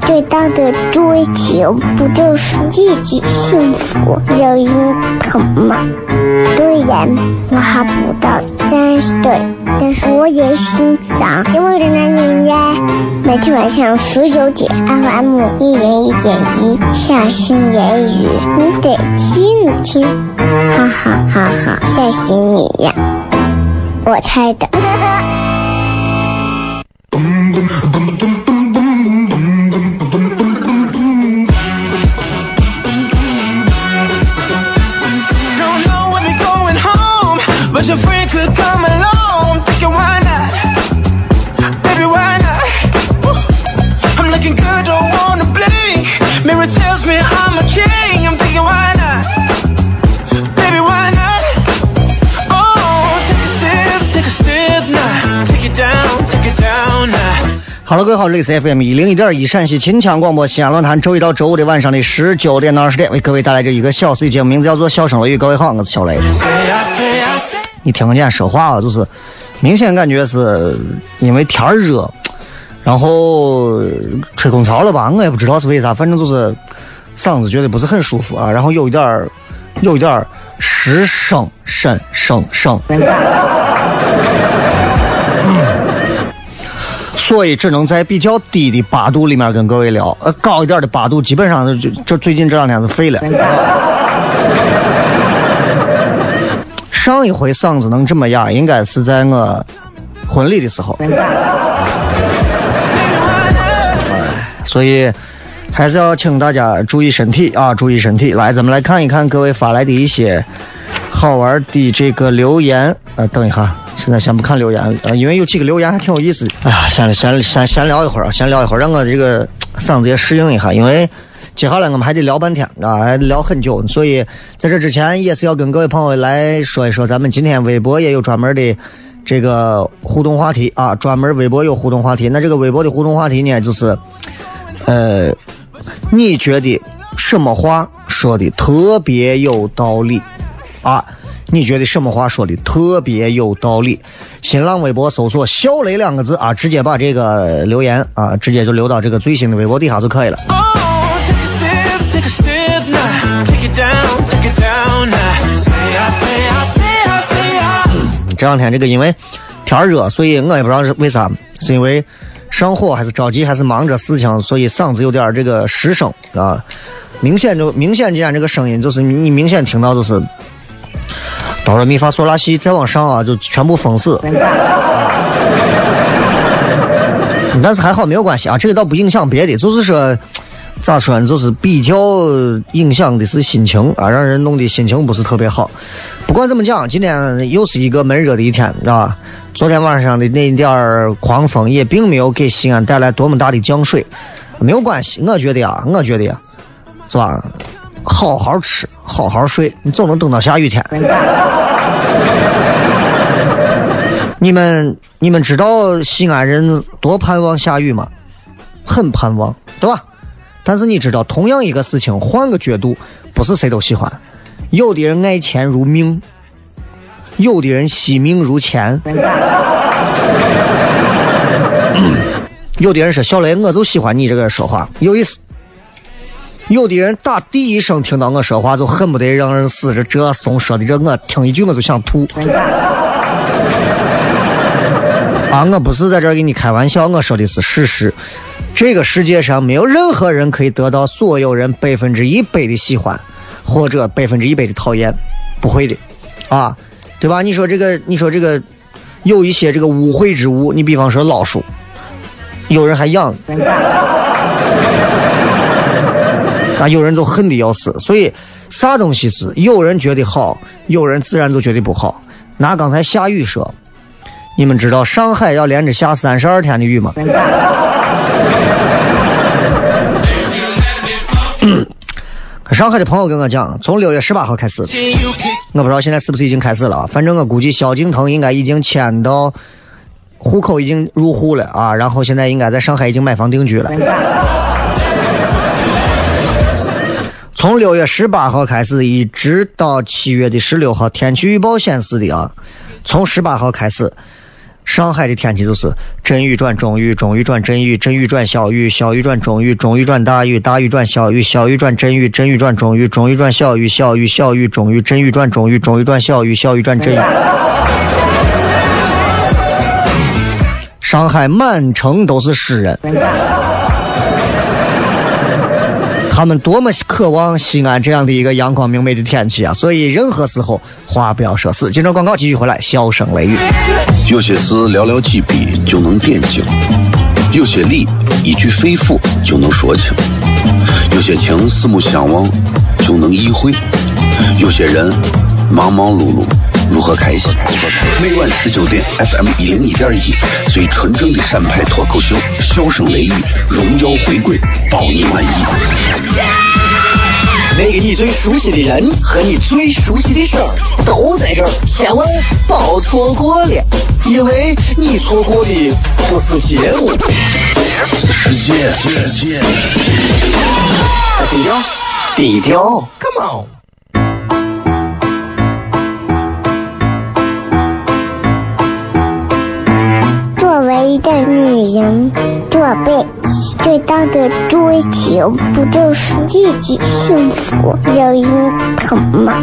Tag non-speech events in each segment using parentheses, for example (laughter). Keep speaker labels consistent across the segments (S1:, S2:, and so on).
S1: 最大的追求不就是自己幸福、有人疼吗？虽然我还不到三十岁，但是我也心脏因为的男人呀。每天晚上十九点，FM 一人一点一，下心言语，你得听听，哈哈哈哈，吓死你呀！我猜的。
S2: 哈喽，各位好，这里是 FM 一零一点一陕西秦腔广播西安论坛，周一到周五的晚上的十九点到二十点，为各位带来这一个小时的节目，名字叫做《笑声雷雨》。各位好，我是小雷。你听不见说话啊，就是明显感觉是因为天热，然后吹空调了吧？我也不知道是为啥，反正就是嗓子觉得不是很舒服啊，然后有一点儿，有一点儿失声，声声声。所以只能在比较低的八度里面跟各位聊，呃，高一点的八度基本上就就最近这两天是废了。上一回嗓子能这么哑，应该是在我婚礼的时候。所以还是要请大家注意身体啊，注意身体。来，咱们来看一看各位发来的一些好玩的这个留言。呃，等一下。现在先不看留言，呃，因为有几个留言还挺有意思的。哎呀，先先先先聊一会儿啊，先聊一会儿，让我这个嗓子也适应一下。因为接下来我们还得聊半天啊，还得聊很久。所以在这之前，也是要跟各位朋友来说一说，咱们今天微博也有专门的这个互动话题啊，专门微博有互动话题。那这个微博的互动话题呢，就是呃，你觉得什么话说的特别有道理啊？你觉得什么话说的特别有道理？新浪微博搜索“小雷”两个字啊，直接把这个留言啊，直接就留到这个最新的微博底下就可以了。这两天这个因为天热，所以我也不知道是为啥，是因为上火还是着急还是忙着事情，所以嗓子有点这个失声啊，明显就明显今天这个声音就是你明显听到就是。哆来咪发嗦拉西再往上啊，就全部封死。(laughs) 但是还好没有关系啊，这个倒不影响别的，就是说咋说呢，就是比较影响的是心情啊，让人弄得心情不是特别好。不管怎么讲，今天又是一个闷热的一天，啊？昨天晚上的那点儿狂风也并没有给西安带来多么大的降水，没有关系。我觉得呀，我觉得呀，是吧？好好吃，好好睡，你总能等到下雨天。(laughs) 你们你们知道西安人多盼望下雨吗？很盼望，对吧？但是你知道，同样一个事情，换个角度，不是谁都喜欢。有的人爱钱如命，有的人惜命如钱。有的人说小雷，我就喜欢你这个人说话有意思。有的人打第一声听到我说话就恨不得让人死，这这怂说的这我听一句我就想吐。啊，我不是在这儿给你开玩笑，我说的是事实。这个世界上没有任何人可以得到所有人百分之一百的喜欢，或者百分之一百的讨厌，不会的，啊，对吧？你说这个，你说这个，有一些这个污秽之物，你比方说老鼠，有人还养，啊，有人就恨的要死。所以，啥东西是有人觉得好，有人自然就觉得不好。拿刚才下雨说，你们知道上海要连着下三十二天的雨吗？(coughs) 上海的朋友跟我讲，从六月十八号开始，我不知道现在是不是已经开始了。反正我估计萧敬腾应该已经迁到户口已经入户了啊，然后现在应该在上海已经买房定居了。从六月十八号开始，一直到七月的十六号，天气预报显示的啊，从十八号开始。上海的天气就是阵雨转中雨，中雨转阵雨，阵雨转小雨，小雨转中雨，中雨转大雨，大雨转小雨，小雨转阵雨，阵雨转中雨，中雨转小雨，小雨小雨中雨，阵雨转中雨，中雨转小雨，小雨转阵雨。上海满城都是诗人，他们多么渴望西安这样的一个阳光明媚的天气啊！所以任何时候话不要说死。接着广告继续回来，笑声雷雨。
S3: 有些事寥寥几笔就能点睛，有些理一句肺腑就能说清，有些情四目相望就能意会，有些人忙忙碌碌如何开心？每晚十九点，FM 一零一点一，最纯正的陕派脱口秀，笑声雷雨，荣耀回归，包你满意。
S4: 那个你最熟悉的人和你最熟悉的事儿都在这儿，千万别错过了，因为你错过的不是节目，
S3: 是世界。
S4: 低调，低调，Come on。
S1: 一个女人，做背。最大的追求不就是自己幸福、有人疼吗？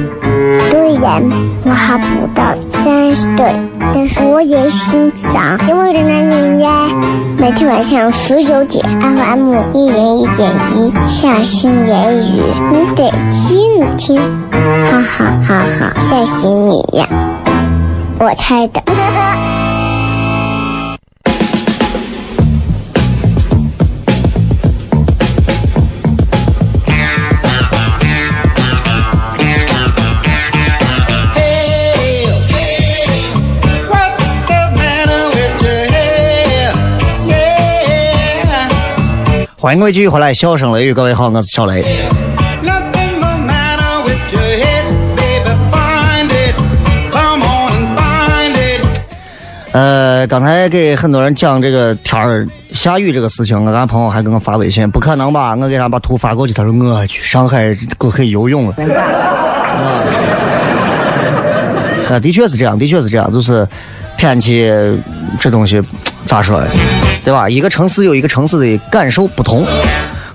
S1: 虽然我还不到三十岁，但是我也心脏因为的男人呀。每天晚上十九点，FM 一人一点一，下心言语，你得听听，哈哈哈哈，吓死你呀！我猜的。
S2: 欢迎各位继续回来，笑声雷雨，各位好，我是小雷。呃，刚才给很多人讲这个天儿下雨这个事情，我俺朋友还给我发微信，不可能吧？我给他把图发过去，他说我去上海够可以游泳了。(laughs) 啊，的确是这样，的确是这样，就是天气这东西咋说？对吧？一个城市有一个城市的感受不同。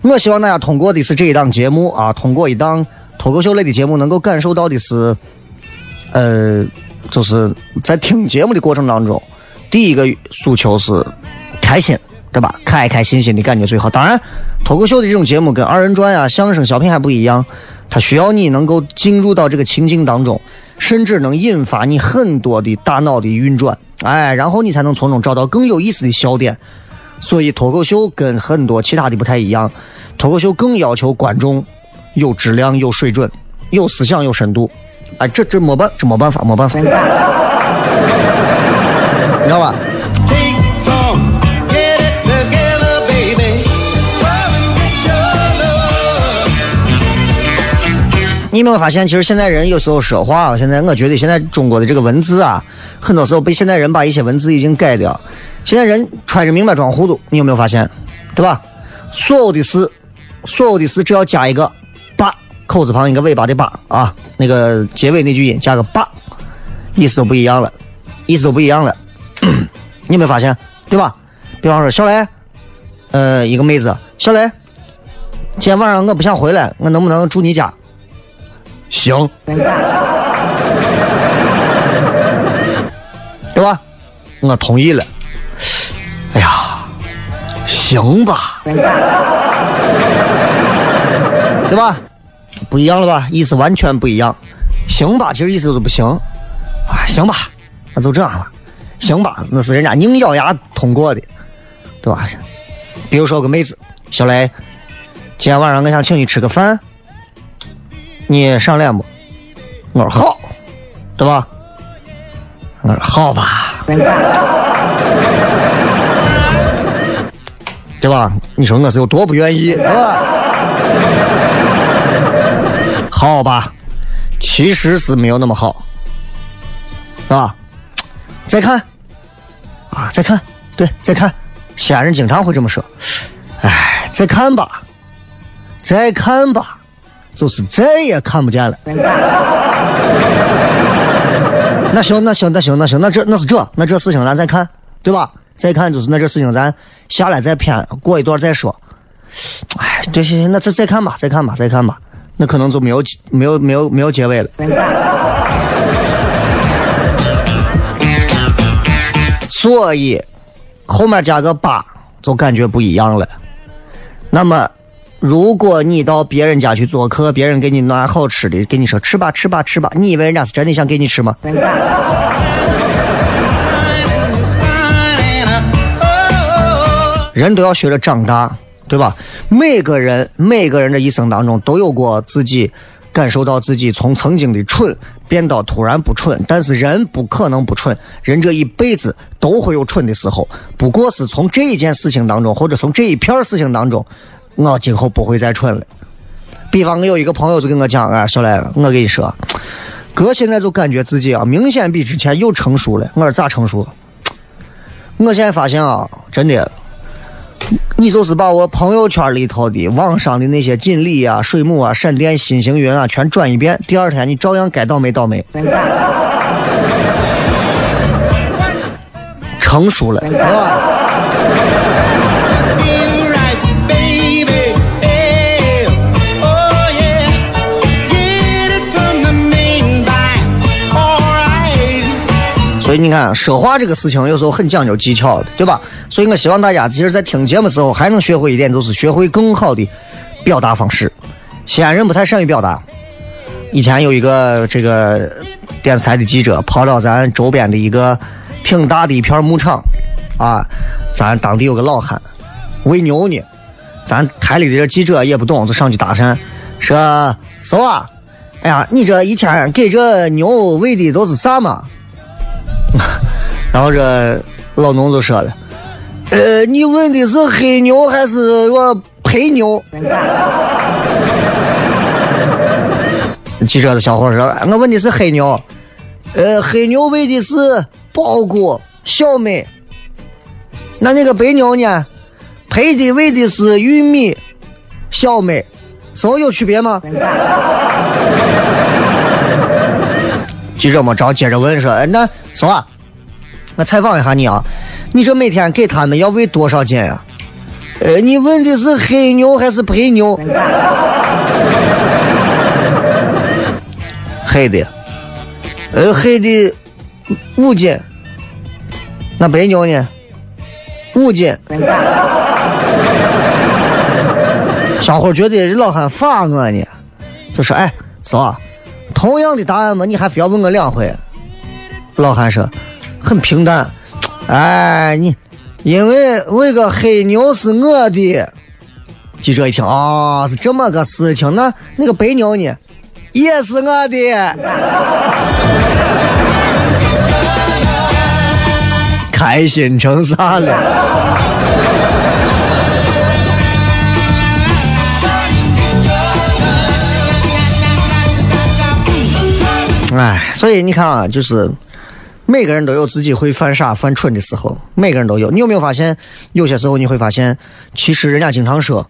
S2: 我希望大家通过的是这一档节目啊，通过一档脱口秀类的节目，能够感受到的是，呃，就是在听节目的过程当中，第一个诉求是开心，对吧？开开心心的感觉最好。当然，脱口秀的这种节目跟二人转啊、相声、小品还不一样，它需要你能够进入到这个情境当中，甚至能引发你很多的大脑的运转，哎，然后你才能从中找到更有意思的笑点。所以脱口秀跟很多其他的不太一样，脱口秀更要求观众有质量、有水准、有思想、有深度。哎，这这没办，这没办法，没办法，你 (laughs) 知道吧？你有没有发现，其实现在人有时候说话，现在我觉得现在中国的这个文字啊，很多时候被现代人把一些文字已经改掉。现在人揣着明白装糊涂，你有没有发现？对吧？所有的事，所有的事只要加一个“把”口字旁一个尾巴的“把”啊，那个结尾那句音加个“把”，意思都不一样了，意思都不一样了。(clears throat) 你有没有发现？对吧？比方说小雷，呃，一个妹子，小雷，今天晚上我不想回来，我能不能住你家？行，对吧？我同意了。哎呀，行吧，对吧？不一样了吧？意思完全不一样。行吧，其实意思就是不行。啊，行吧，那就这样了。行吧，那是人家硬咬牙通过的。对吧？比如说个妹子，小雷，今天晚上我想请你吃个饭，你上脸不？我说好，对吧？我说好吧，对吧？你说我是有多不愿意，是吧？好吧，其实是没有那么好，是吧？再看，啊，再看，对，再看。西安人经常会这么说，哎，再看吧，再看吧，就是再也看不见了。那行，那行，那行，那行，那这那是这，那这事情咱再看，对吧？再看就是那这事情咱下来再偏，过一段再说。哎，对，行行，那再再看吧，再看吧，再看吧，那可能就没有没有没有没有结尾了。所以后面加个八就感觉不一样了。那么，如果你到别人家去做客，别人给你拿好吃的，给你说吃吧吃吧吃吧，你以为人家是真的想给你吃吗？人都要学着长大，对吧？每个人每个人的一生当中都有过自己感受到自己从曾经的蠢变到突然不蠢，但是人不可能不蠢，人这一辈子都会有蠢的时候，不过是从这一件事情当中，或者从这一片事情当中，我今后不会再蠢了。比方我有一个朋友就跟我讲啊，小来，我跟你说，哥现在就感觉自己啊，明显比之前又成熟了。我说咋成熟？我现在发现啊，真的。你就是把我朋友圈里头的网上的那些锦鲤啊、水母啊、闪电、新星云啊，全转一遍，第二天你照样该倒霉倒霉。成熟了，是吧？所以你看，说话这个事情有时候很讲究技巧的，对吧？所以我希望大家其实，在听节目时候还能学会一点，就是学会更好的表达方式。西安人不太善于表达。以前有一个这个电视台的记者跑到咱周边的一个挺大的一片牧场，啊，咱当地有个老汉喂牛呢，咱台里的这记者也不懂，就上去搭讪，说：“嫂啊，哎呀，你这一天给这牛喂的都是啥嘛？” (laughs) 然后这老农就说了：“呃，你问的是黑牛还是我陪牛？”记者的小伙说：“我问的是黑牛，呃，黑牛喂的是苞谷小麦，那那个白牛呢？配的喂的是玉米小麦，是否有区别吗？”记者没着接着问说：“哎，那嫂啊，我采访一下你啊，你这每天给他们要喂多少斤呀？呃，你问的是黑牛还是白牛？(laughs) 黑的，呃，黑的五斤，那白牛呢？五斤。(laughs) 小伙觉得老汉耍我呢，就说：哎，嫂。”同样的答案嘛？你还非要问我两回？老汉说，很平淡。哎，你因为那个黑牛是我的。记者一听啊，是这么个事情，那那个白牛呢，也是我的。(laughs) 开心成啥了？哎，所以你看啊，就是每个人都有自己会犯傻、犯蠢的时候，每个人都有。你有没有发现，有些时候你会发现，其实人家经常说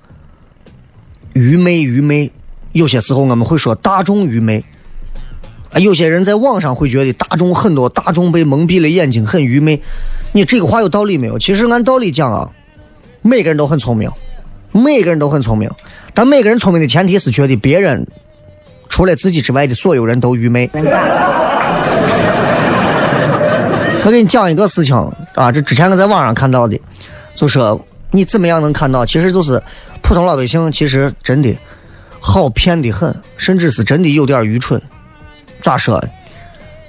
S2: 愚昧，愚昧。有些时候我们会说大众愚昧。啊，有些人在网上会觉得大众很多，大众被蒙蔽了眼睛，很愚昧。你这个话有道理没有？其实按道理讲啊，每个人都很聪明，每个人都很聪明，但每个人聪明的前提是觉得别人。除了自己之外的所有人都愚昧。我给你讲一个事情啊，这之前我在网上看到的，就说你怎么样能看到？其实就是普通老百姓，其实真的好骗的很，甚至是真的有点愚蠢。咋说？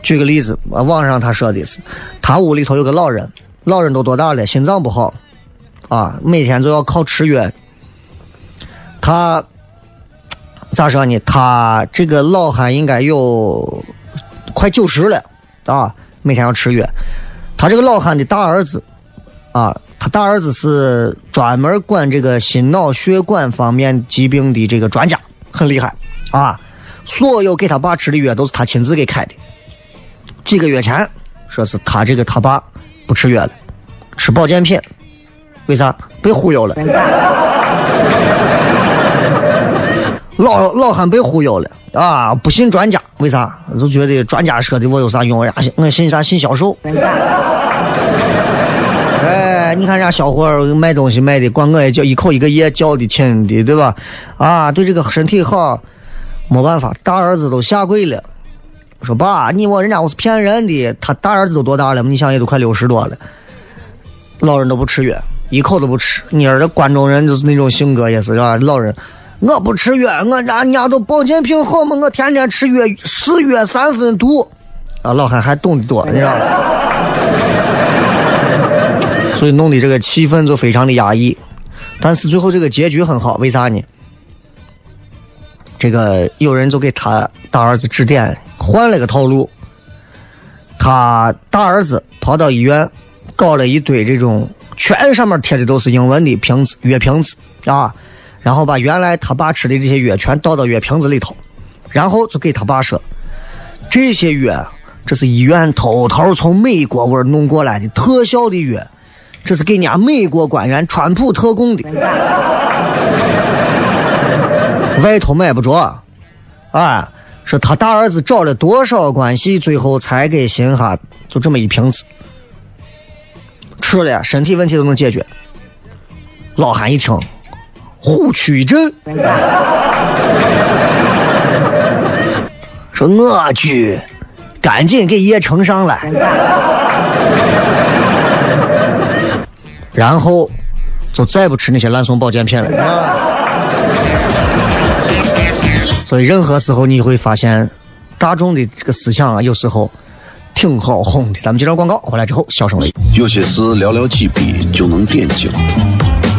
S2: 举个例子，网上他说的是，他屋里头有个老人，老人都多大了？心脏不好，啊，每天都要靠吃药。他咋说呢？他这个老汉应该有快九十了啊，每天要吃药。他这个老汉的大儿子啊，他大儿子是专门管这个心脑血管方面疾病的这个专家，很厉害啊。所有给他爸吃的药都是他亲自给开的。几个月前，说是他这个他爸不吃药了，吃保健品，为啥？被忽悠了。老老汉被忽悠了啊！不信专家，为啥？就觉得专家说的我有啥用呀？我信啥？信销售。(laughs) 哎，你看人家小伙儿卖东西卖的，管我也叫一口一个爷叫的亲的，对吧？啊，对这个身体好，没办法，大儿子都下跪了，说爸，你我人家我是骗人的。他大儿子都多大了？你想也都快六十多了，老人都不吃药，一口都不吃。你儿这关中人就是那种性格，也是是吧？老人。我不吃药，我家娘都保健品好嘛，我天天吃药，是药三分毒。啊，老汉还懂得多，你知道吗？所以弄的这个气氛就非常的压抑。但是最后这个结局很好，为啥呢？这个有人就给他大儿子指点，换了个套路。他大儿子跑到医院，搞了一堆这种全上面贴的都是英文的瓶子，药瓶子啊。然后把原来他爸吃的这些药全倒到药瓶子里头，然后就给他爸说：“这些药，这是医院偷偷从美国味弄过来的特效的药，这是给人家美国官员川普特供的，外头买不着。”啊，说他大儿子找了多少关系，最后才给寻哈就这么一瓶子吃了，身体问题都能解决。老汉一听。虎躯一震，说：“我去，赶紧给叶呈上来。”然后就再不吃那些烂送保健品了。所以任何时候你会发现，大众的这个思想啊，有时候挺好哄的。咱们接着广告，回来之后笑声雷。
S3: 有些事寥寥几笔就能点睛。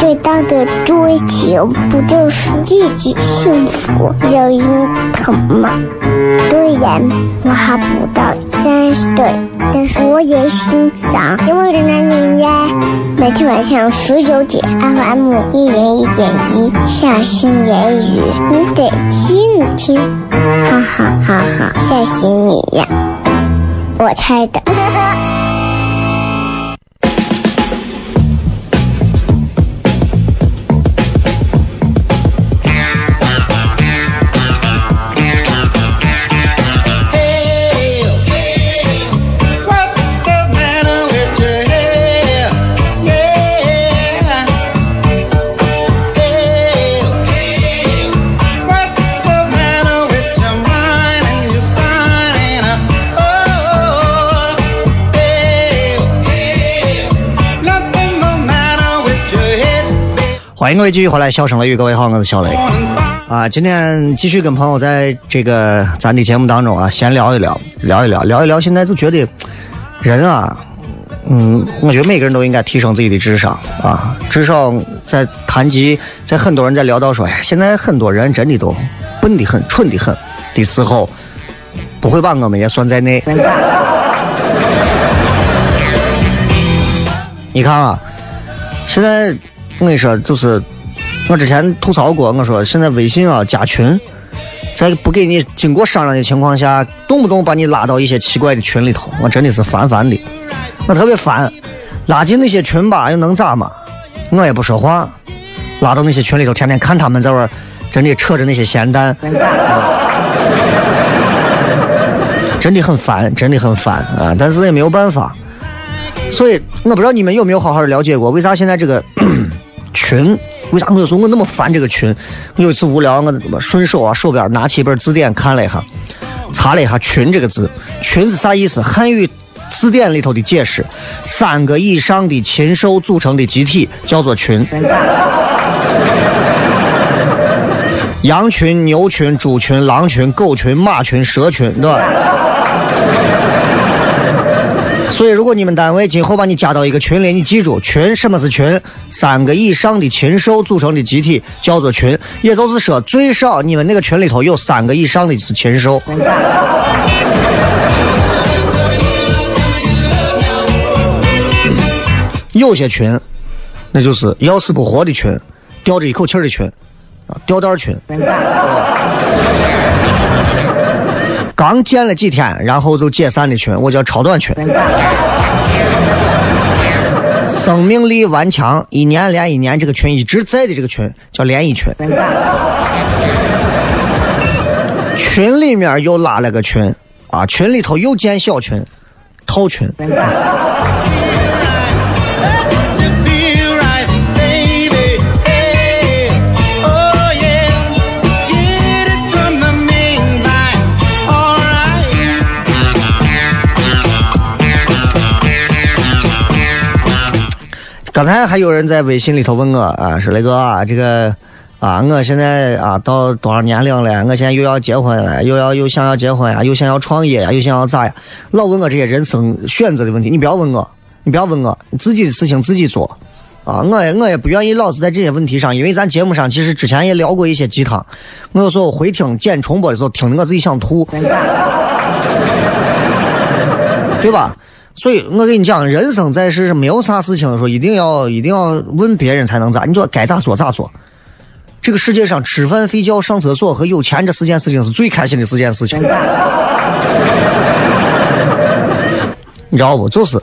S1: 最大的追求不就是自己幸福、有人疼吗？虽然我还不到三十岁，但是我也心脏因为的男人呀。每天晚上十九点，FM 一人一点一，下心言语，你得听听，哈哈哈哈，吓死你呀！我猜的。
S2: 欢迎各位继续回来，笑声雷雨，各位好，我是小雷。啊，今天继续跟朋友在这个咱的节目当中啊，闲聊一聊，聊一聊，聊一聊。现在就觉得人啊，嗯，我觉得每个人都应该提升自己的智商啊，至少在谈及，在很多人在聊到说，哎，现在很多人真的都笨得很，蠢得很的时候，不会把我们也算在内。(laughs) 你看啊，现在。我跟你说，就是我之前吐槽过，我说现在微信啊加群，在不给你经过商量的情况下，动不动把你拉到一些奇怪的群里头，我真的是烦烦的，我特别烦。拉进那些群吧，又能咋嘛？我也不说话，拉到那些群里头，天天看他们在玩，真的扯着那些闲蛋，(laughs) 真的很烦，真的很烦啊！但是也没有办法，所以我不知道你们有没有好好的了解过，为啥现在这个群，为啥我说我那么烦这个群？我有一次无聊，我顺手啊手边拿起一本字典看了一下，查了一下“群”这个字，“群”是啥意思？汉语。字典里头的解释：三个以上的禽兽组成的集体叫做群。羊群、牛群、猪群、狼群、狗群、马群、蛇群，对吧？所以，如果你们单位今后把你加到一个群里，你记住，群什么是群？三个以上的禽兽组成的集体叫做群，也就是说，最少你们那个群里头有三个以上的是禽兽。有些群，那就是要死不活的群，吊着一口气的群，啊，吊带群。刚建了几天，然后就解散的群，我叫超短群。生命力顽强，一年连一年，这个群一直在的这个群叫连衣群。群里面又拉了个群，啊，群里头又建小群，套群。刚才还有人在微信里头问我啊，说雷哥啊，这个啊，我现在啊到多少年龄了？我现在又要结婚了，又要又想要结婚呀，又想要创业呀，又想要咋呀？老问我这些人生选择的问题，你不要问我，你不要问我，你自己的事情自己做啊！我也我也不愿意老是在这些问题上，因为咱节目上其实之前也聊过一些鸡汤，我有时候回听剪重播的时候，听的我自己想吐，(laughs) 对吧？所以我跟你讲，人生在世是没有啥事情说一定要一定要问别人才能咋，你说该咋做咋做。这个世界上吃饭、睡觉、上厕所和有钱这四件事情是最开心的四件事情。(laughs) 你知道不？就是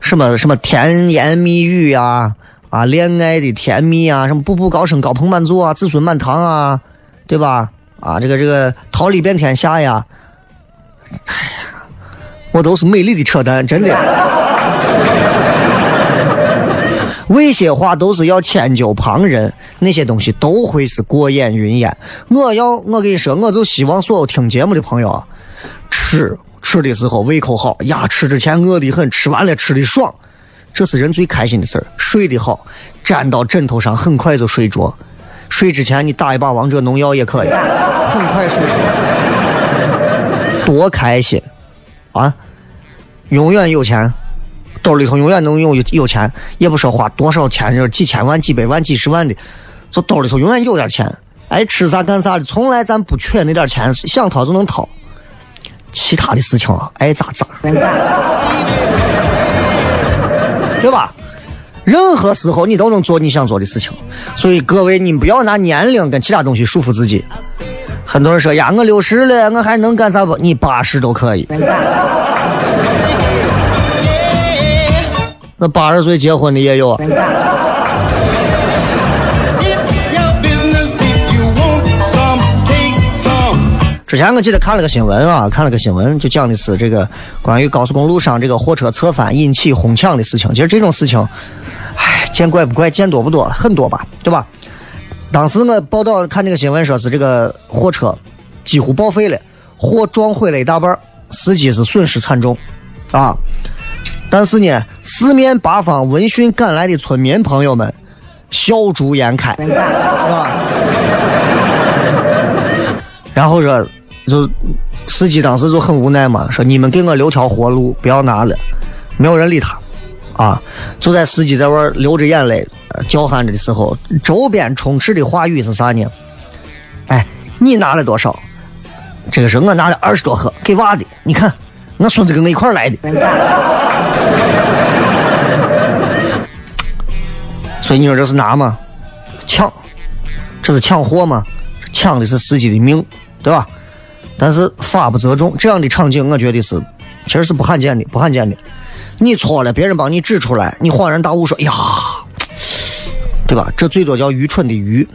S2: 什么什么甜言蜜语呀，啊，恋爱的甜蜜啊，什么步步高升、高朋满座啊，子孙满堂啊，对吧？啊，这个这个桃李遍天下呀。哎。我都是美丽的扯淡，真的。那些话都是要迁就旁人，那些东西都会是过眼云烟。我要我跟你说，我就希望所有听节目的朋友啊，吃吃的时候胃口好呀，吃之前饿得很，吃完了吃的爽，这是人最开心的事儿。睡得好，粘到枕头上很快就睡着。睡之前你打一把王者农药也可以，很快睡着，多开心啊！永远有钱，兜里头永远能有有钱，也不说花多少钱，就是几千万、几百万、几十万的，就兜里头永远有点钱。爱吃啥干啥的，从来咱不缺那点钱，想掏就能掏。其他的事情啊，爱咋咋，(laughs) 对吧？任何时候你都能做你想做的事情。所以各位，你不要拿年龄跟其他东西束缚自己。很多人说呀，我六十了，我还能干啥不？你八十都可以。(laughs) 那八十岁结婚的也有。之前我记得看了个新闻啊，看了个新闻，就讲的是这个关于高速公路上这个货车侧翻引起哄抢的事情。其实这种事情，唉，见怪不怪，见多不多，很多吧，对吧？当时我报道看这个新闻，说是这个货车几乎报废了，货撞毁了一大半，司机是损失惨重，啊。但是呢，四面八方闻讯赶来的村民朋友们笑逐颜开，是吧？然后说，就司机当时就很无奈嘛，说你们给我留条活路，不要拿了。没有人理他，啊，就在司机在外流着眼泪叫喊着的时候，周边充斥的话语是啥呢？哎，你拿了多少？这个是我拿了二十多盒，给娃的。你看，我孙子跟我一块来的。(laughs) 所以你说这是拿吗？抢，这是抢货吗？抢的是司机的命，对吧？但是法不责众，这样的场景我觉得是，其实是不罕见的，不罕见的。你错了，别人帮你指出来，你恍然大悟说：“呀，对吧？这最多叫愚蠢的愚。”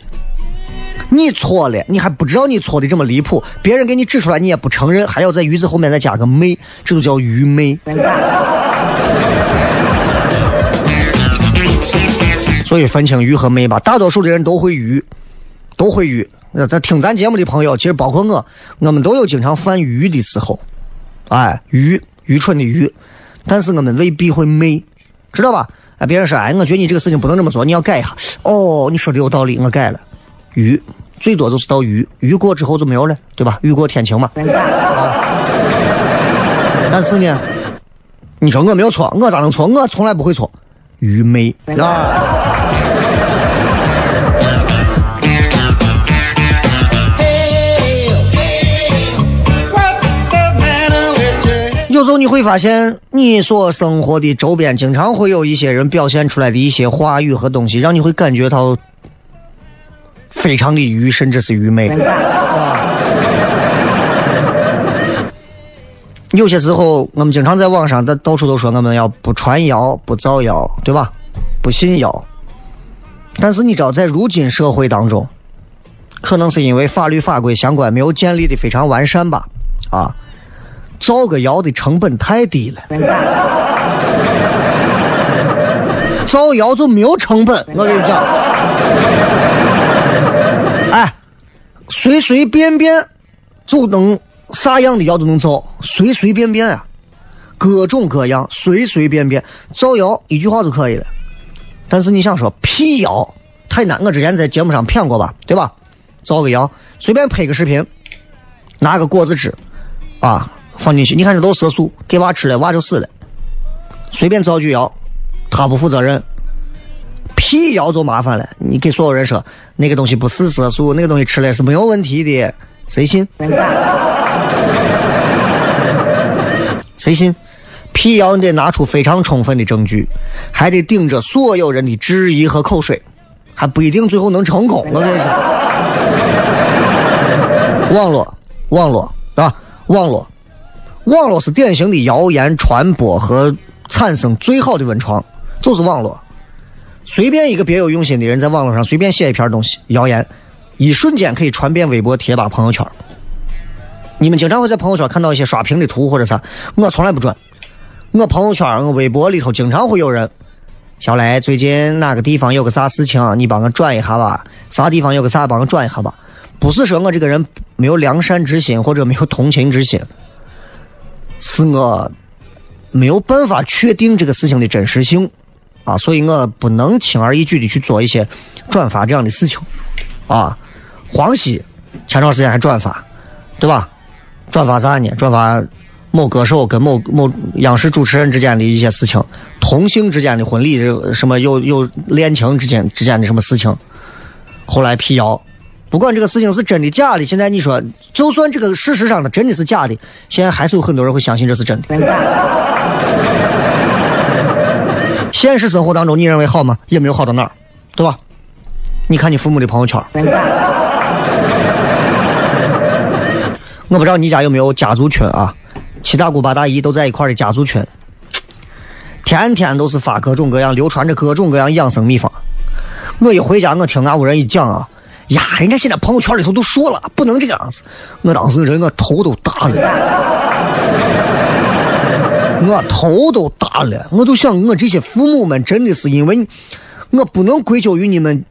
S2: 你错了，你还不知道你错的这么离谱，别人给你指出来，你也不承认，还要在“愚”字后面再加个“昧”，这就叫愚昧。(laughs) 所以分清愚和昧吧，大多数的人都会愚，都会愚。那在听咱节目的朋友，其实包括我，我们都有经常犯愚的时候，哎，愚，愚蠢的愚。但是我们未必会昧，知道吧？哎，别人说，哎，我觉得你这个事情不能这么做，你要改一下。哦，你说的有道理，我改了。愚，最多就是到愚，愚过之后就没有了，对吧？雨过天晴嘛。但是呢，你说我没有错，我咋能错？我从来不会错。愚昧啊！有时候你会发现，你所生活的周边经常会有一些人表现出来的一些话语和东西，让你会感觉到非常的愚，甚至是愚昧。有些时候，我们经常在网上的到处都说我们要不传谣、不造谣，对吧？不信谣。但是你知道，在如今社会当中，可能是因为法律法规相关没有建立的非常完善吧，啊。造个谣的成本太低了，造谣就没有成本。我跟你讲，哎，随随便便就能啥样的谣都能造，随随便便啊，各种各样，随随便便造谣一句话就可以了。但是你想说辟谣太难，我之前在节目上骗过吧，对吧？造个谣，随便拍个视频，拿个果子汁，啊。放进去，你看这都是色素，给娃吃了，娃就死了。随便造句谣，他不负责任。辟谣就麻烦了，你给所有人说那个东西不是色素，那个东西吃了是没有问题的，谁信？谁信？辟谣你得拿出非常充分的证据，还得顶着所有人的质疑和口水，还不一定最后能成功。我跟你说，(laughs) 网络，网络啊，网络。网络是典型的谣言传播和产生最好的温床，就是网络。随便一个别有用心的人在网络上随便写一篇东西，谣言一瞬间可以传遍微博、贴吧、朋友圈。你们经常会在朋友圈看到一些刷屏的图或者啥，我从来不转。我朋友圈、我微博里头经常会有人，小雷最近哪个地方有个啥事情，你帮我转一下吧。啥地方有个啥，帮我转一下吧。不是说我这个人没有良善之心或者没有同情之心。是我没有办法确定这个事情的真实性啊，所以我不能轻而易举的去做一些转发这样的事情啊。黄西前段时间还转发，对吧？转发啥呢？转发某歌手跟某某央视主持人之间的一些事情，同性之间的婚礼，什么有有恋情之间之间的什么事情，后来辟谣。不管这个事情是真的假的，现在你说，就算这个事实上它真的是假的，现在还是有很多人会相信这是真的。现实生活当中，你认为好吗？也没有好到哪儿，对吧？你看你父母的朋友圈，我不知道你家有没有家族群啊？七大姑八大姨都在一块的家族群，天天都是发各种各样、流传着各种各样养生秘方。我一回家，我听俺屋人一讲啊。呀，人家现在朋友圈里头都说了，不能这个样子。我当时人我头都大了，我头都大了。我都想，我这些父母们真的是因为，我不能归咎于你们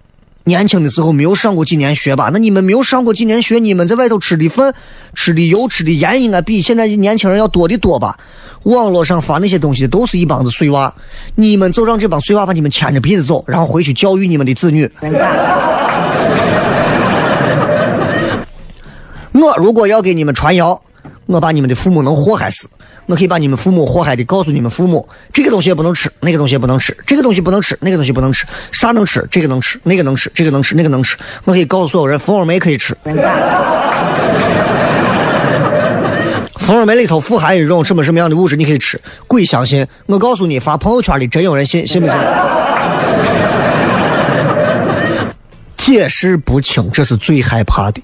S2: 年轻的时候没有上过几年学吧？那你们没有上过几年学，你们在外头吃的饭、吃的油、吃的盐，应该比现在的年轻人要多的多吧？网络上发那些东西都是一帮子碎娃，你们就让这帮碎娃把你们牵着鼻子走，然后回去教育你们的子女。我如果要给你们传谣，我把你们的父母能祸害死。我可以把你们父母祸害的告诉你们父母，这个东西也不能吃，那个东西也不能吃，这个东西不能吃，那个东西不能吃，啥能吃？这个能吃，那个能吃，这个能吃，那个能吃。我可以告诉所有人，蜂窝煤可以吃。蜂窝煤里头富含一种什么什么样的物质，你可以吃。鬼相信！我告诉你，发朋友圈的真有人信，信不信？解释不清，这是最害怕的。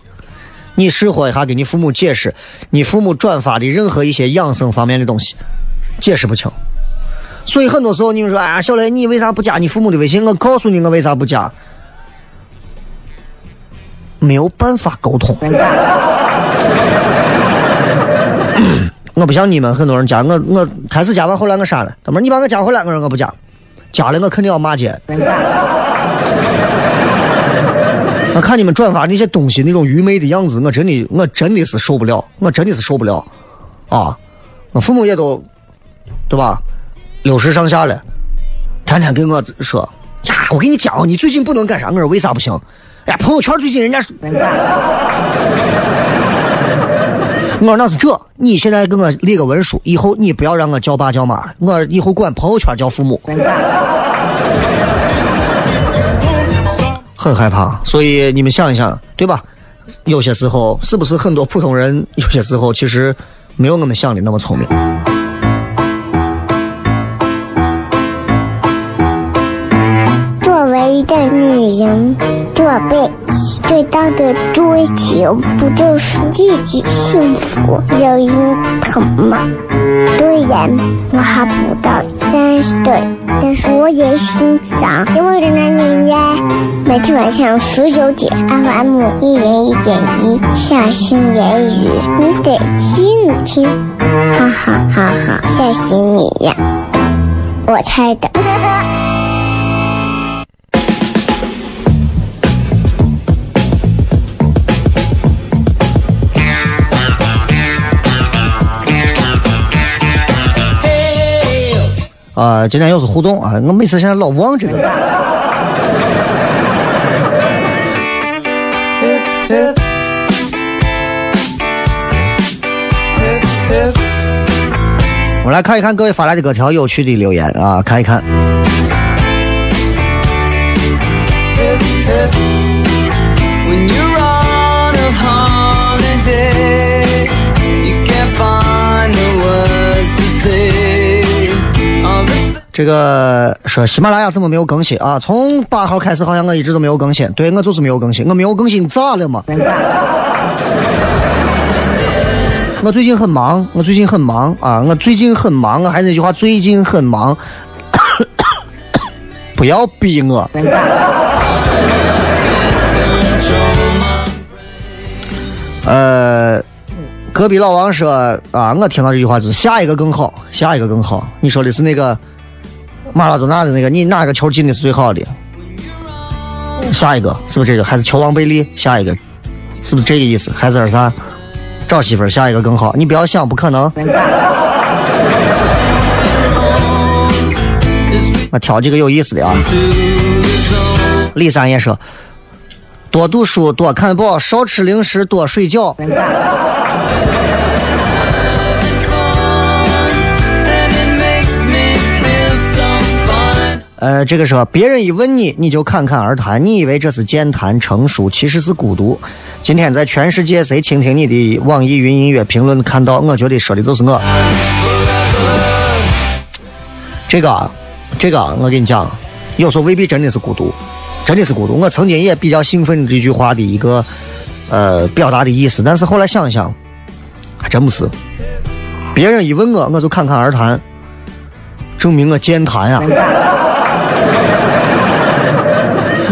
S2: 你试过一下，给你父母解释，你父母转发的任何一些养生方面的东西，解释不清。所以很多时候你们说，哎呀，小雷，你为啥不加你父母的微信？我告诉你，我为啥不加？没有办法沟通。(coughs) 我不像你们很多人加我，我开始加完，后来我删了。他们你把我加回来，我说我不加，加了我肯定要骂街。我看你们转发那些东西那种愚昧的样子，我真的我真的是受不了，我真的是受不了啊！我父母也都对吧？六十上下了，天天跟我说呀，我跟你讲，你最近不能干啥？我说为啥不行？哎呀，朋友圈最近人家。(laughs) 我说那是这，你现在给我立个文书，以后你不要让我叫爸叫妈，我以后管朋友圈叫父母。很害怕，所以你们想一想，对吧？有些时候是不是很多普通人，有些时候其实没有我们想的那么聪明。
S1: 的女人，做被。最大的追求不就是自己幸福、有人疼吗？虽然我还不到三十岁，但是我也心脏因为的男人呀。每天晚上十九点，FM 一人一点一，下心言语，你得听听，哈哈哈哈，吓死你呀！我猜的。
S2: 啊，今天又是互动啊！我每次现在老忘这个。(laughs) 我们来看一看各位发来的各条有趣的留言啊，看一看。这个说喜马拉雅怎么没有更新啊？从八号开始好像我一直都没有更新，对我就是没有更新，我没有更新咋了嘛？我最近很忙，我最近很忙啊！我最近很忙，我还是那句话，最近很忙，(coughs) 不要逼我。呃，隔壁老王说啊，我听到这句话是下一个更好，下一个更好。你说的是那个？马拉多纳的那个，你哪个球进的是最好的？下一个是不是这个？还是球王贝利？下一个是不是这个意思？还是啥？找媳妇儿，下一个更好。你不要想，不可能。我挑几个有意思的啊。李三爷说：多读书，多看报，少吃零食，多睡觉。呃，这个说别人一问你，你就侃侃而谈，你以为这是健谈成熟，其实是孤独。今天在全世界谁倾听你的网易云音乐评论看到，我觉得说的就是我。这个，这个，我跟你讲，有时候未必真的是孤独，真的是孤独。我曾经也比较兴奋这句话的一个呃表达的意思，但是后来想想，还真不是。别人一问我，我就侃侃而谈，证明我健谈呀。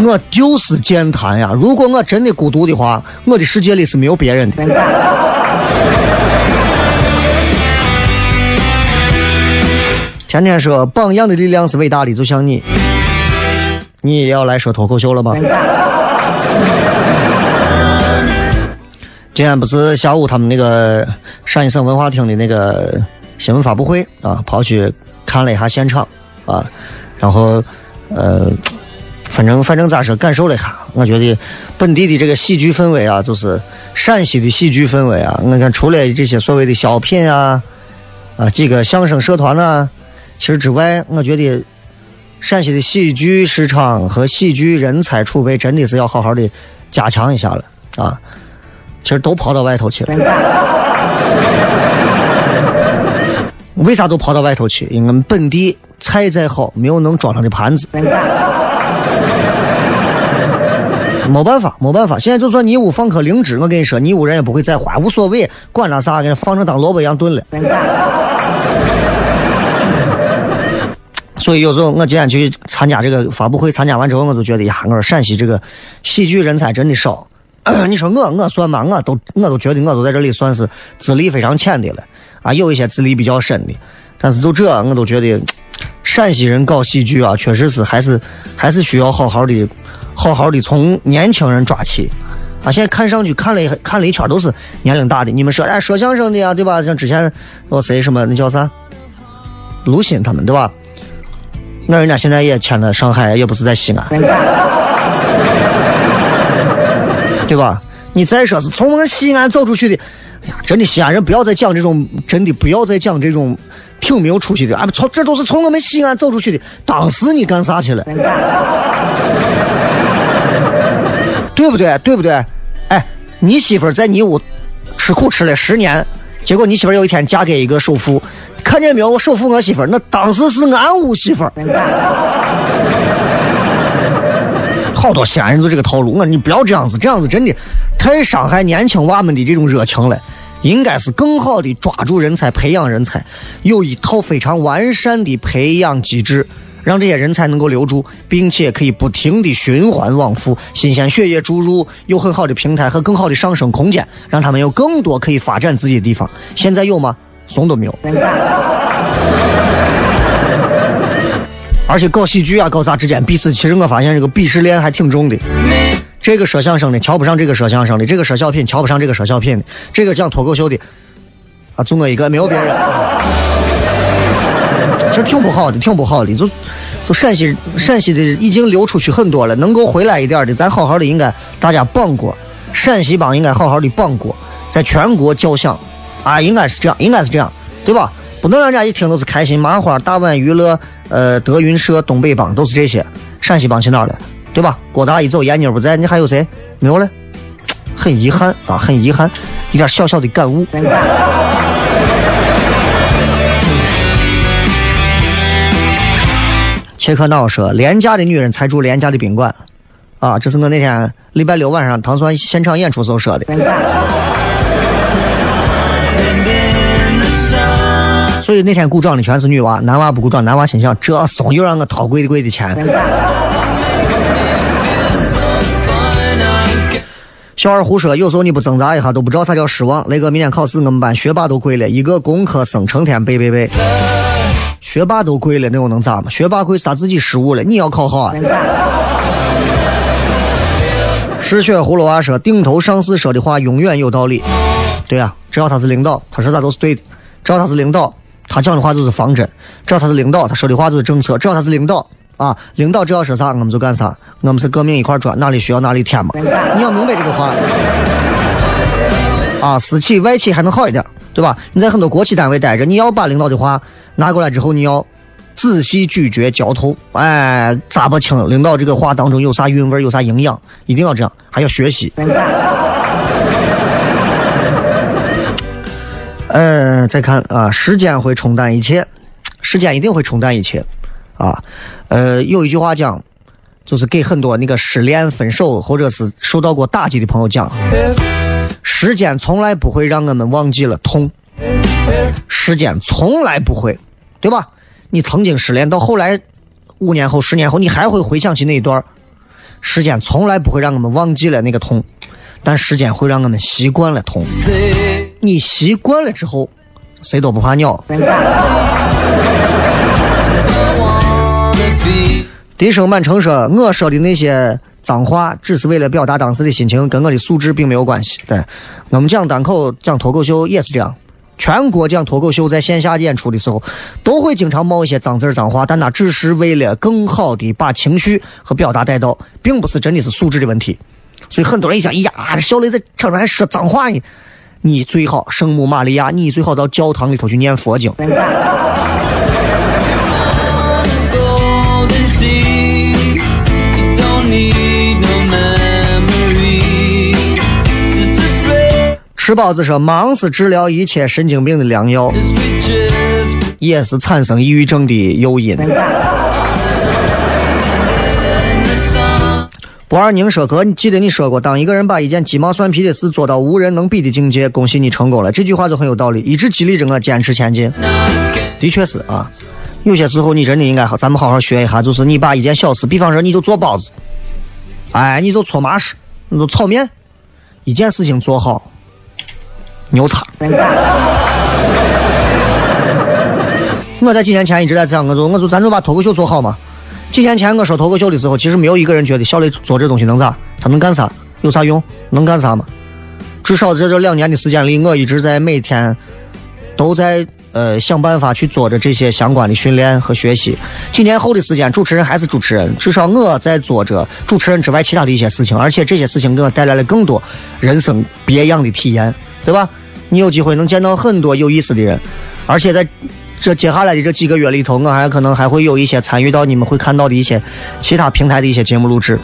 S2: 我就是健谈呀！如果我真的孤独的话，我的世界里是没有别人的。(laughs) 天天说榜样的力量是伟大的，就像你，你也要来说脱口秀了吗？(laughs) 今天不是下午他们那个陕西省文化厅的那个新闻发布会啊，跑去看了一下现场啊，然后呃。反正反正咋说，感受了一下，我觉得本地的这个喜剧氛围啊，就是陕西的喜剧氛围啊。我看除了这些所谓的小品啊，啊几个相声社团呢，其实之外，我觉得陕西的喜剧市场和喜剧人才储备真的是要好好的加强一下了啊。其实都跑到外头去了，(laughs) 为啥都跑到外头去？因为我们本地菜再好，没有能装上的盘子。没办法，没办法。现在就算你屋放颗灵芝，我跟你说，你屋人也不会再花，无所谓，管他啥，给他放成当萝卜一样炖了。(laughs) 所以有时候我今天去参加这个发布会，参加完之后，我就觉得呀，我说陕西这个喜剧人才真的少。(clears throat) 你说我我算吧？我都我都觉得我都在这里算是资历非常浅的了啊，有一些资历比较深的，但是就这我都觉得陕西人搞喜剧啊，确实是还是还是需要好好的好好的从年轻人抓起啊。现在看上去看了一看了一圈都是年龄大的，你们说哎说相声的呀，对吧？像之前那谁什么那叫啥卢鑫他们对吧？那人家现在也迁了上海，也不是在西安。对吧？你再说是从我们西安走出去的，哎呀，真的西安人不要再讲这种，真的不要再讲这种挺没有出息的。啊，从这都是从我们西安走出去的。当时你干啥去了？对不对？对不对？哎，你媳妇在你屋吃苦吃了十年，结果你媳妇有一天嫁给一个首富，看见没有？我首富我媳妇，那当时是俺屋媳妇。(laughs) 好多西安人就这个套路，我你不要这样子，这样子真的太伤害年轻娃们的这种热情了。应该是更好的抓住人才，培养人才，有一套非常完善的培养机制，让这些人才能够留住，并且可以不停的循环往复，新鲜血液注入，有很好的平台和更好的上升空间，让他们有更多可以发展自己的地方。现在有吗？怂都没有。而且搞喜剧啊，搞啥之间彼此，其实我发现这个鄙视链还挺重的。这个说相声的瞧不上这个说相声的，这个说小品瞧不上这个说小品的，这个讲脱口秀的啊，就我一个，没有别人。其实挺不好的，挺不好的。就就陕西陕西的已经流出去很多了，能够回来一点的，咱好好的应该大家帮过，陕西帮应该好好的帮过，在全国叫响啊，应该是这样，应该是这样，对吧？不能让人家一听都是开心麻花、大碗娱乐。呃，德云社、东北帮都是这些，陕西帮去哪了？对吧？郭大一走，闫妮不在，你还有谁？没有了，很遗憾啊，很遗憾，一点小小的感悟。切克闹说，廉价的女人才住廉价的宾馆，啊，这是我那天礼拜六晚上唐酸现场演出时候说的。所以那天鼓掌的全是女娃，男娃不鼓掌，男娃心想：这怂又让我掏贵的贵的钱。小二胡说：有时候你不挣扎一下，都不知道啥叫失望。雷哥，明天考试，我们班学霸都跪了，一个工科生成天背背背。学霸都跪了，那又能咋嘛？学霸跪是他自己失误了，你要考好啊。失血葫芦娃说：顶头上司说的话永远有道理。对呀，只要他是领导，他说啥都是对的。只要他是领导。他讲的话就是方针，只要他是领导，他说的话就是政策。只要他是领导啊，领导只要说啥，我们就干啥。我们是革命一块砖，哪里需要哪里填嘛。你要明白这个话啊，私企外企还能好一点，对吧？你在很多国企单位待着，你要把领导的话拿过来之后，你要仔细咀嚼嚼透，哎，咋不清领导这个话当中有啥韵味，有啥营养，一定要这样，还要学习。嗯，(laughs) 再看啊，时间会冲淡一切，时间一定会冲淡一切，啊，呃，有一句话讲，就是给很多那个失恋、分手或者是受到过打击的朋友讲，时间从来不会让我们忘记了痛，时间从来不会，对吧？你曾经失恋到后来，五年后、十年后，你还会回想起那一段时间从来不会让我们忘记了那个痛。但时间会让我们习惯了痛，你习惯了之后，谁都不怕鸟。笛声满城说：“我说的那些脏话，只是为了表达当时的心情，跟我的素质并没有关系。”对，我们讲单口、讲脱口秀也是这样。全国讲脱口秀在线下演出的时候，都会经常冒一些脏字脏话，但那只是为了更好的把情绪和表达带到，并不是真的是素质的问题。所以很多人一想，呀，这小雷在场上还说脏话呢。你最好圣母玛利亚，你最好到教堂里头去念佛经。吃包子说，忙是治疗一切神经病的良药，也是产生抑郁症的诱因。不二宁说：“哥，你记得你说过，当一个人把一件鸡毛蒜皮的事做到无人能比的境界，恭喜你成功了。”这句话就很有道理，一直激励着我坚持前进。的确是啊，有些时候你真的应该好，咱们好好学一下，就是你把一件小事，比方说你就做包子，哎，你就搓麻食，你就炒面，一件事情做好，牛叉。我在几年前一直在这样，我说我说咱就把脱口秀做好嘛。几年前我说脱口秀的时候，其实没有一个人觉得小雷做这东西能咋？他能干啥？有啥用？能干啥吗？至少在这两年的时间里，我一直在每天都在呃想办法去做着这些相关的训练和学习。几年后的时间，主持人还是主持人，至少我在做着主持人之外其他的一些事情，而且这些事情给我带来了更多人生别样的体验，对吧？你有机会能见到很多有意思的人，而且在。这接下来的这几个月里头，我还可能还会有一些参与到你们会看到的一些其他平台的一些节目录制，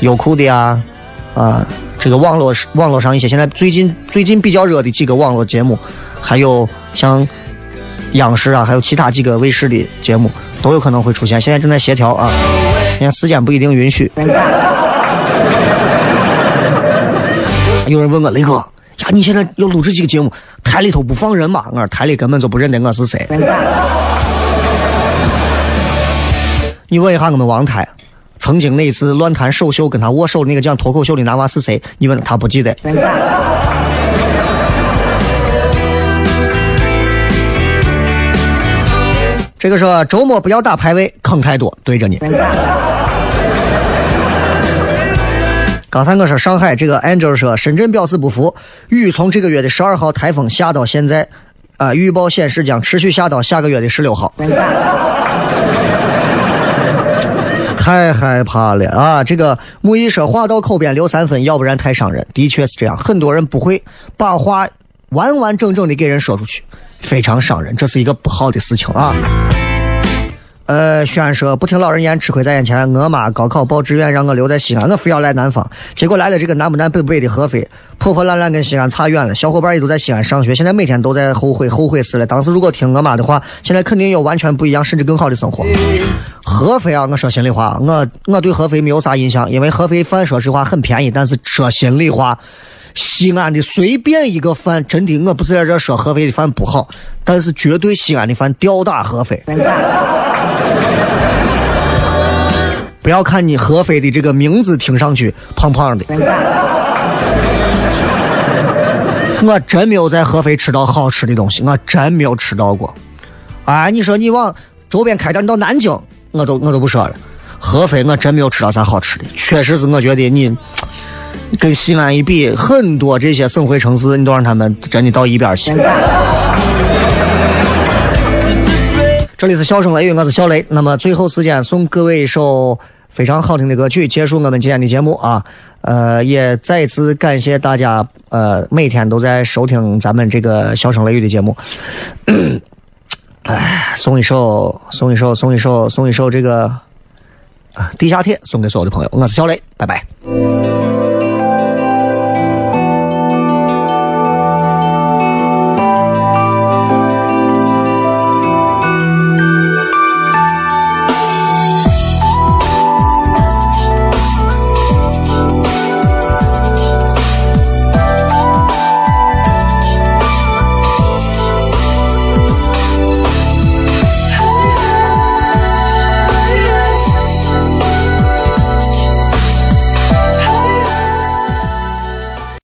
S2: 优酷的呀，啊，这个网络网络上一些现在最近最近比较热的几个网络节目，还有像央视啊，还有其他几个卫视的节目都有可能会出现。现在正在协调啊，现在时间不一定允许。有人问我雷哥。呀，你现在要录这几个节目？台里头不放人嘛？我说台里根本就不认得我是谁。你问一下我们王台，曾经那次乱谈首秀跟他握手那个讲脱口秀的男娃是谁？你问他不记得。这个说周末不要打排位，坑太多，对着你。刚才我说上海这个 Angel 说，深圳表示不服，雨从这个月的十二号台风下到现在，啊，预报显示将持续下到下个月的十六号。(laughs) 太害怕了啊！这个木易说话到口边留三分，要不然太伤人。的确是这样，很多人不会把话完完整整的给人说出去，非常伤人，这是一个不好的事情啊。呃，轩说不听老人言，吃亏在眼前。我妈高考报志愿，让我留在西安，我非要来南方。结果来了这个南不南北不北的合肥，破破烂烂跟西安差远了。小伙伴也都在西安上学，现在每天都在后悔，后悔死了。当时如果听我妈的话，现在肯定有完全不一样，甚至更好的生活。合肥啊，我说心里话，我我对合肥没有啥印象，因为合肥饭说实话很便宜。但是说心里话，西安的随便一个饭，真的我不是在这说合肥的饭不好，但是绝对西安的饭吊打合肥。(laughs) 不要看你合肥的这个名字听上去胖胖的，我真没有在合肥吃到好吃的东西，我真没有吃到过。哎，你说你往周边开点，你到南京，我都我都不说了。合肥我真没有吃到啥好吃的，确实是我觉得你跟西安一比，很多这些省会城市，你都让他们真的到一边去。这里是笑声雷雨，我是小雷。那么最后时间送各位一首非常好听的歌曲，结束我们今天的节目啊。呃，也再次感谢大家，呃，每天都在收听咱们这个笑声雷雨的节目。哎，送一首，送一首，送一首，送一首这个啊《地下铁》，送给所有的朋友。我是小雷，拜拜。